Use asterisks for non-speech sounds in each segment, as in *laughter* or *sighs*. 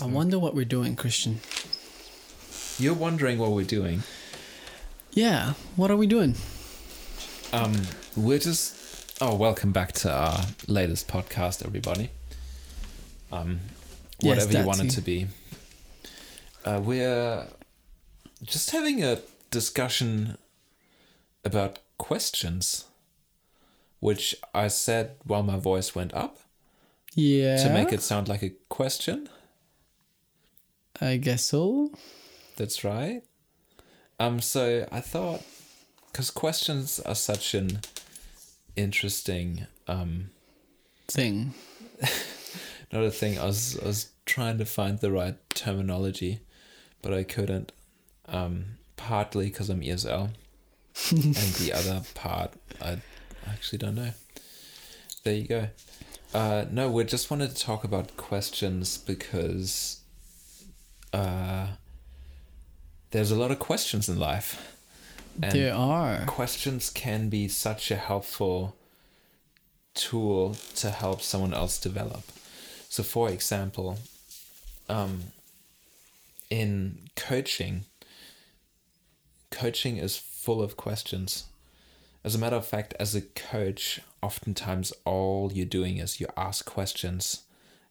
I wonder what we're doing, Christian. You're wondering what we're doing. Yeah, what are we doing? Um, we're just. Oh, welcome back to our latest podcast, everybody. Um, Yes, whatever you that want it to be. Uh, we're just having a discussion about questions, which I said while my voice went up Yeah. to make it sound like a question. I guess so. That's right. Um, so I thought, because questions are such an interesting, um, Thing. *laughs* not a thing. I was I was trying to find the right terminology, but I couldn't. Um, partly because I'm ESL, *laughs* and the other part I actually don't know. There you go. Uh, no, we just wanted to talk about questions because uh, there's a lot of questions in life. And there are. questions can be such a helpful tool to help someone else develop. So, for example, um, in coaching, coaching is full of questions. As a matter of fact, as a coach, oftentimes all you're doing is you ask questions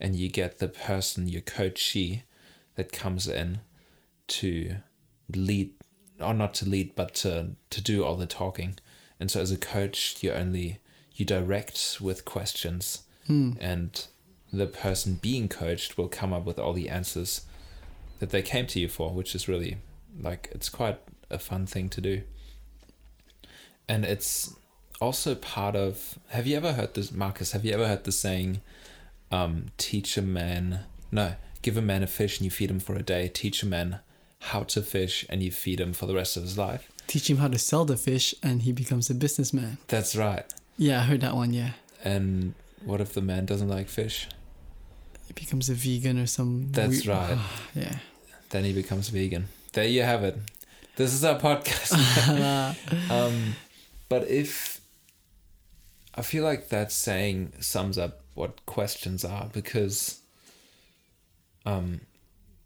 and you get the person, your coachee, that comes in to lead, or not to lead, but to, to do all the talking. And so as a coach, you only, you direct with questions and the person being coached will come up with all the answers that they came to you for, which is really like it's quite a fun thing to do. And it's also part of have you ever heard this Marcus, have you ever heard the saying um teach a man no, give a man a fish and you feed him for a day, teach a man how to fish and you feed him for the rest of his life. Teach him how to sell the fish and he becomes a businessman. That's right. Yeah, I heard that one, yeah. And what if the man doesn't like fish? He becomes a vegan or some. That's *sighs* right. yeah. Then he becomes vegan. There you have it. This is our podcast. *laughs* um, but if I feel like that saying sums up what questions are because um,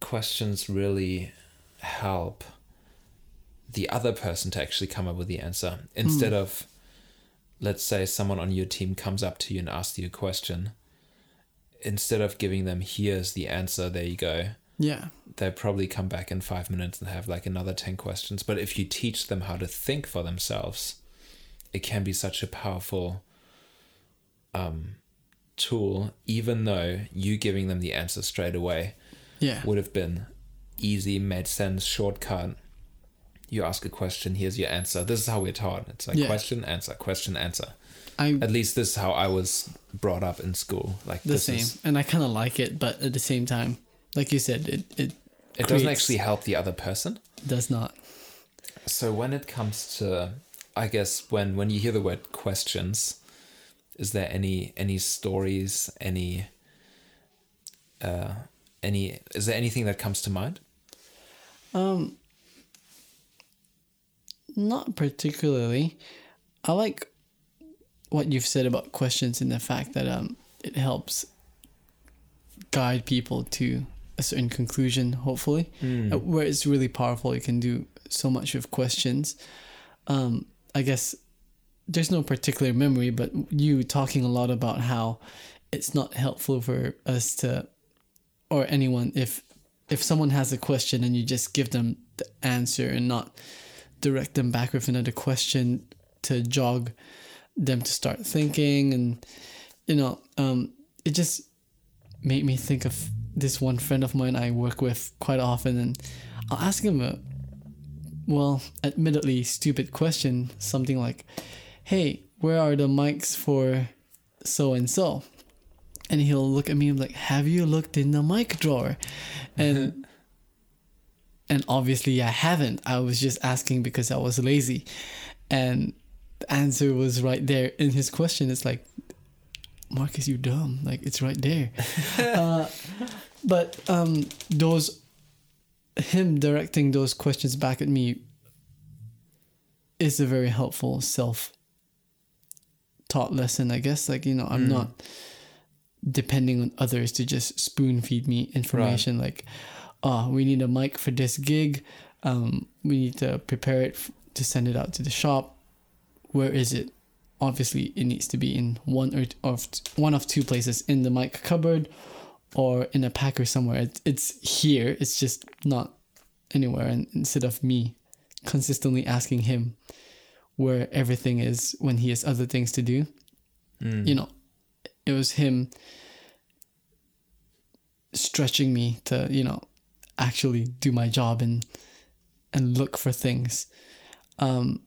questions really help the other person to actually come up with the answer instead of let's say someone on your team comes up to you and asks you a question instead of giving them here's the answer there you go Yeah. they probably come back in five minutes and have like another 10 questions. But if you teach them how to think for themselves, it can be such a powerful um, tool, even though you giving them the answer straight away Yeah. would have been easy, made sense, shortcut. You ask a question, here's your answer. This is how we're taught. It's like Yeah. question, answer, question, answer. I At least this is how I was brought up in school. Like the this same, is and I kind of like it, but at the same time, like you said, it it it doesn't actually help the other person. does not. So when it comes to, I guess when when you hear the word questions, is there any any stories, any, uh, any is there anything that comes to mind? Um, not particularly. I like what you've said about questions and the fact that um it helps guide people to a certain conclusion. Hopefully, Uh, where it's really powerful, you can do so much with questions. Um, I guess there's no particular memory, but you talking a lot about how it's not helpful for us to or anyone if if someone has a question and you just give them the answer and not direct them back with another question to jog them to start thinking and you know um it just made me think of this one friend of mine I work with quite often and I'll ask him a well admittedly stupid question something like hey where are the mics for so and so and he'll look at me and be like, "Have you looked in the mic drawer?" And *laughs* and obviously I haven't. I was just asking because I was lazy, and the answer was right there in his question. It's like, Marcus, you dumb. Like it's right there. *laughs* uh, but um, those him directing those questions back at me is a very helpful self taught lesson, I guess. Like, you know, I'm not depending on others to just spoon feed me information like oh we need a mic for this gig. Um, we need to prepare it f- to send it out to the shop. Where is it? Obviously it needs to be in one or t- of one of two places in the mic cupboard or in a packer somewhere. It, it's here. It's just not anywhere. And instead of me consistently asking him where everything is when he has other things to do Mm. you know it was him stretching me to you know actually do my job and and look for things um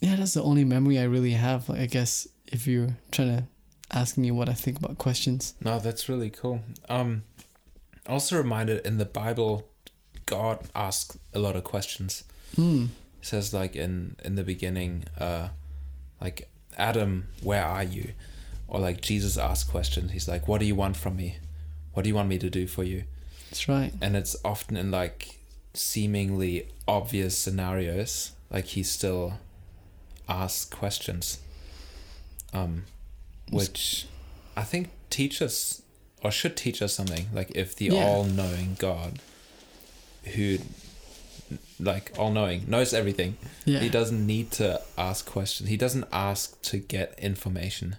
yeah that's the only memory i really have like, i guess if you're trying to ask me what i think about questions No, that's really cool. Um, also reminded in the Bible, God asks a lot of questions. hmm says like in in the beginning, uh, like Adam, where are you? Or like Jesus asks questions. He's like, what do you want from me? What do you want me to do for you? that's right And it's often in like seemingly obvious scenarios. Like he still asks questions. Um, which I think teach us or should teach us something. Like if the Yeah. all-knowing God, who like all-knowing knows everything, yeah he doesn't need to ask questions. He doesn't ask to get information.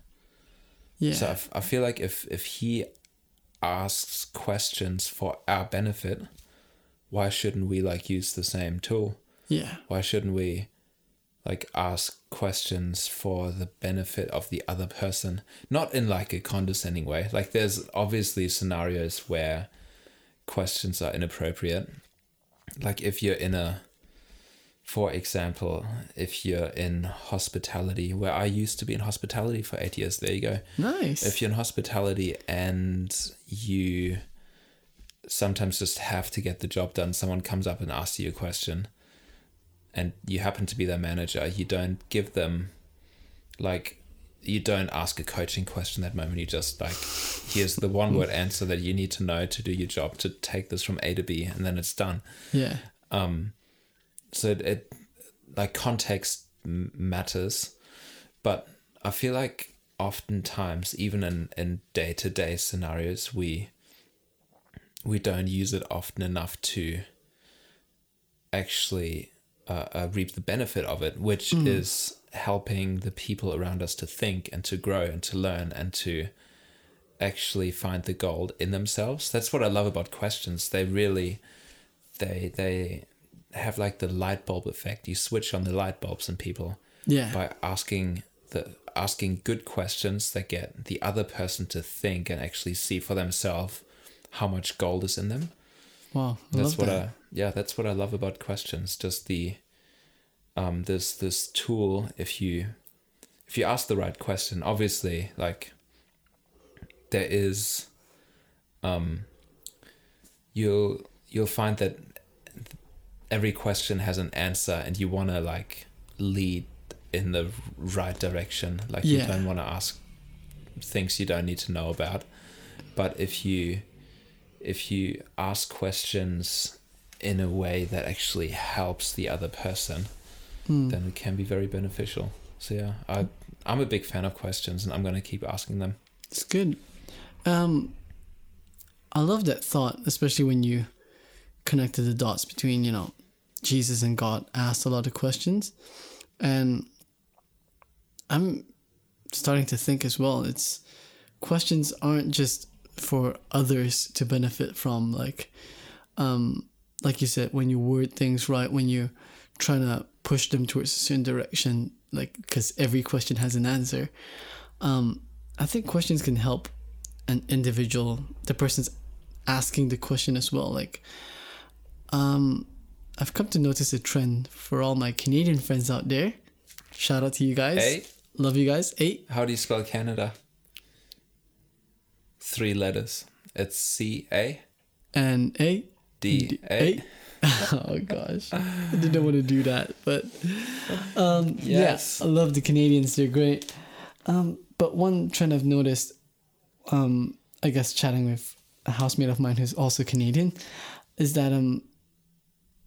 yeah So I, f- I feel like if if he asks questions for our benefit, why shouldn't we like use the same tool? yeah Why shouldn't we like ask questions for the benefit of the other person? Not in like a condescending way. Like there's obviously scenarios where questions are inappropriate. Like if you're in a for example, if you're in hospitality, where I used to be in hospitality for eight years, there you go. Nice. If you're in hospitality and you sometimes just have to get the job done, someone comes up and asks you a question, and you happen to be their manager, you don't give them like you don't ask a coaching question that moment. You just like here's the one word answer that you need to know to do your job to take this from A to B, and then it's done. yeah Um, so it, it like context matters, but I feel like oftentimes, even in in day to day scenarios, we we don't use it often enough to actually uh, uh, reap the benefit of it, which is helping the people around us to think and to grow and to learn and to actually find the gold in themselves. That's what I love about questions. They really they they have like the light bulb effect. You switch on the light bulbs in people yeah by asking the asking good questions that get the other person to think and actually see for themselves how much gold is in them. wow I That's what that. I yeah, that's what I love about questions. Just the um this this tool if you if you ask the right question, obviously like there is um you'll you'll find that every question has an answer and you want to like lead in the right direction. Like you don't want to ask things you don't need to know about. But if you if you ask questions in a way that actually helps the other person Hmm. then it can be very beneficial so yeah i i'm a big fan of questions and i'm going to keep asking them It's good. Um, I love that thought, especially when you connected the dots between, you know, Jesus and God asked a lot of questions. And I'm starting to think as well, it's questions aren't just for others to benefit from, like, um, like you said, when you word things right, when you're trying to push them towards a certain direction, like, because every question has an answer. Um, I think questions can help an individual, the person's asking the question as well. Like, um, I've come to notice a trend for all my Canadian friends out there. Shout out to you guys. Hey. Love you guys. Eight. how do you spell canada three letters it's c-a and A. d-a *laughs* oh gosh. I didn't want to do that, but um Yes. yeah, I love the Canadians, they're great. Um but one trend I've noticed um I guess chatting with a housemate of mine who's also Canadian is that um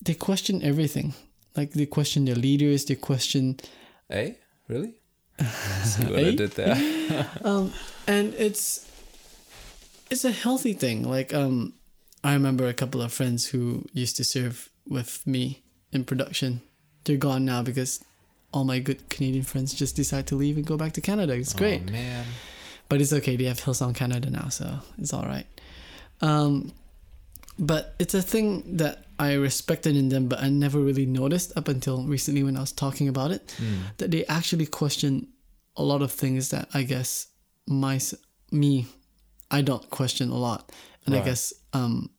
they question everything. Like they question their leaders, they question a really *laughs* see what i A? did there *laughs* um and it's it's a healthy thing. Like um, I remember a couple of friends who used to serve with me in production. They're gone now because all my good Canadian friends just decide to leave and go back to Canada. It's great. Oh, man. but it's okay. They have Hillsong Canada now, so it's all right. Um, but it's a thing that I respected in them, but I never really noticed up until recently when I was talking about it Mm. that they actually question a lot of things that I guess my me I don't question a lot, and I guess um,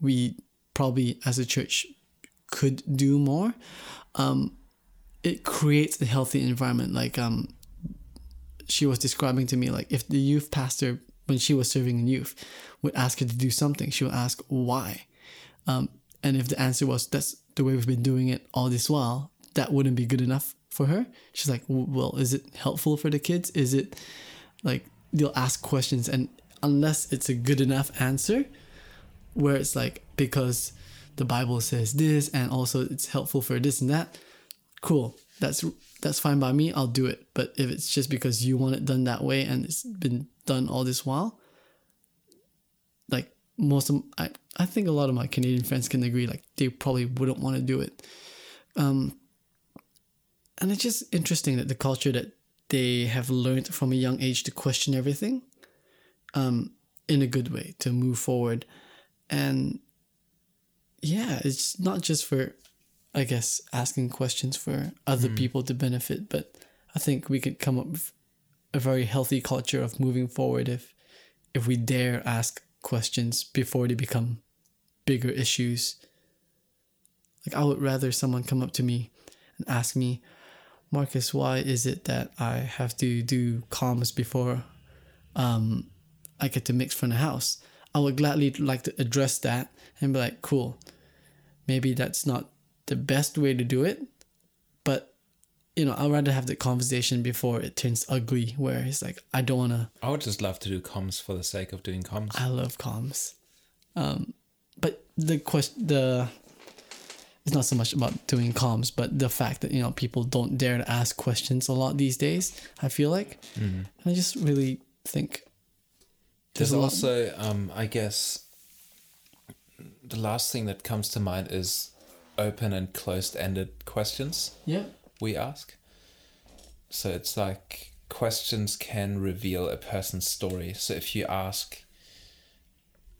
we probably as a church could do more. Um, it creates a healthy environment. Like um, she was describing to me, like if the youth pastor when she was serving in youth would ask her to do something, she would ask why. Um, and if the answer was that's the way we've been doing it all this while, that wouldn't be good enough for her. She's like, well, is it helpful for the kids? Is it like they'll ask questions and unless it's a good enough answer, where it's like because the Bible says this and also it's helpful for this and that, cool. That's that's fine by me. I'll do it. But if it's just because you want it done that way and it's been done all this while, like most of I I think a lot of my Canadian friends can agree like they probably wouldn't want to do it. Um and it's just interesting that the culture that they have learned from a young age to question everything um in a good way to move forward. And yeah it's not just for i guess asking questions for other people to benefit but i think we could come up with a very healthy culture of moving forward if if we dare ask questions before they become bigger issues. Like i would rather someone come up to me and ask me marcus why is it that i have to do comms before um i get to mix from the house i would gladly like to address that and be like cool maybe that's not the best way to do it but you know i'd rather have the conversation before it turns ugly where it's like i don't want to I would just love to do comms for the sake of doing comms. I love comms. Um, but the question, the it's not so much about doing comms, but the fact that you know people don't dare to ask questions a lot these days. I feel like, and I just really think There's also, um, I guess, the last thing that comes to mind is open and closed ended questions yeah, we ask. So it's like questions can reveal a person's story. So if you ask,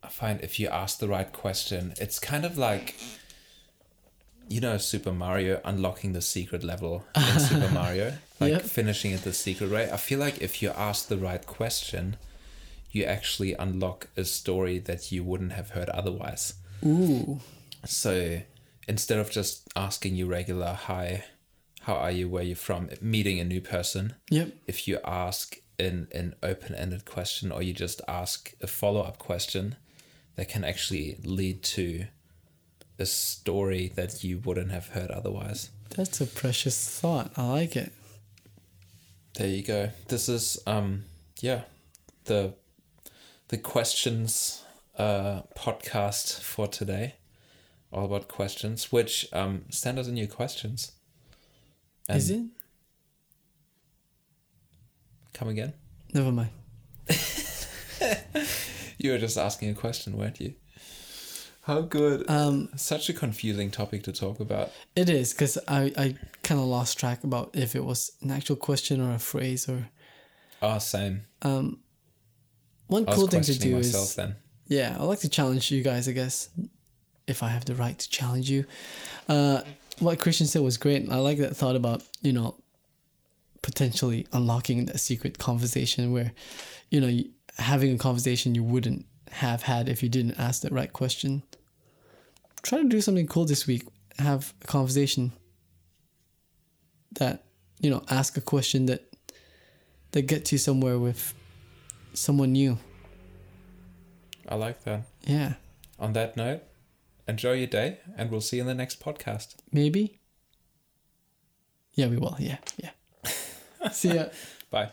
I find if you ask the right question, it's kind of like, you know, Super Mario unlocking the secret level in Super *laughs* Mario, like Yep. finishing it the secret way. I feel like if you ask the right question, you actually unlock a story that you wouldn't have heard otherwise. ooh, So instead of just asking you regular hi, how are you, where are you from, meeting a new person, yep, if you ask an, an open ended question or you just ask a follow up question, that can actually lead to a story that you wouldn't have heard otherwise. that's a precious thought. I like it. There you go. This is um yeah, the the questions uh podcast for today. All about questions, which um send us in your questions. And Is it? Come again? Never mind. *laughs* You were just asking a question, weren't you? How good. Um, Such a confusing topic to talk about. it is because I I kind of lost track about if it was an actual question or a phrase or Oh, same. um. One cool thing to do myself is then. Yeah, I like to challenge you guys, I guess, if I have the right to challenge you. Uh, what Christian said was great. I like that thought about, you know, potentially unlocking that secret conversation where, you know, having a conversation you wouldn't have had if you didn't ask the right question. Try to do something cool this week. Have a conversation that, you know, ask a question that that gets you somewhere with someone new. I like that. Yeah. On that note, enjoy your day and we'll see you in the next podcast. Maybe. Yeah, we will. Yeah, yeah. *laughs* See ya. Bye.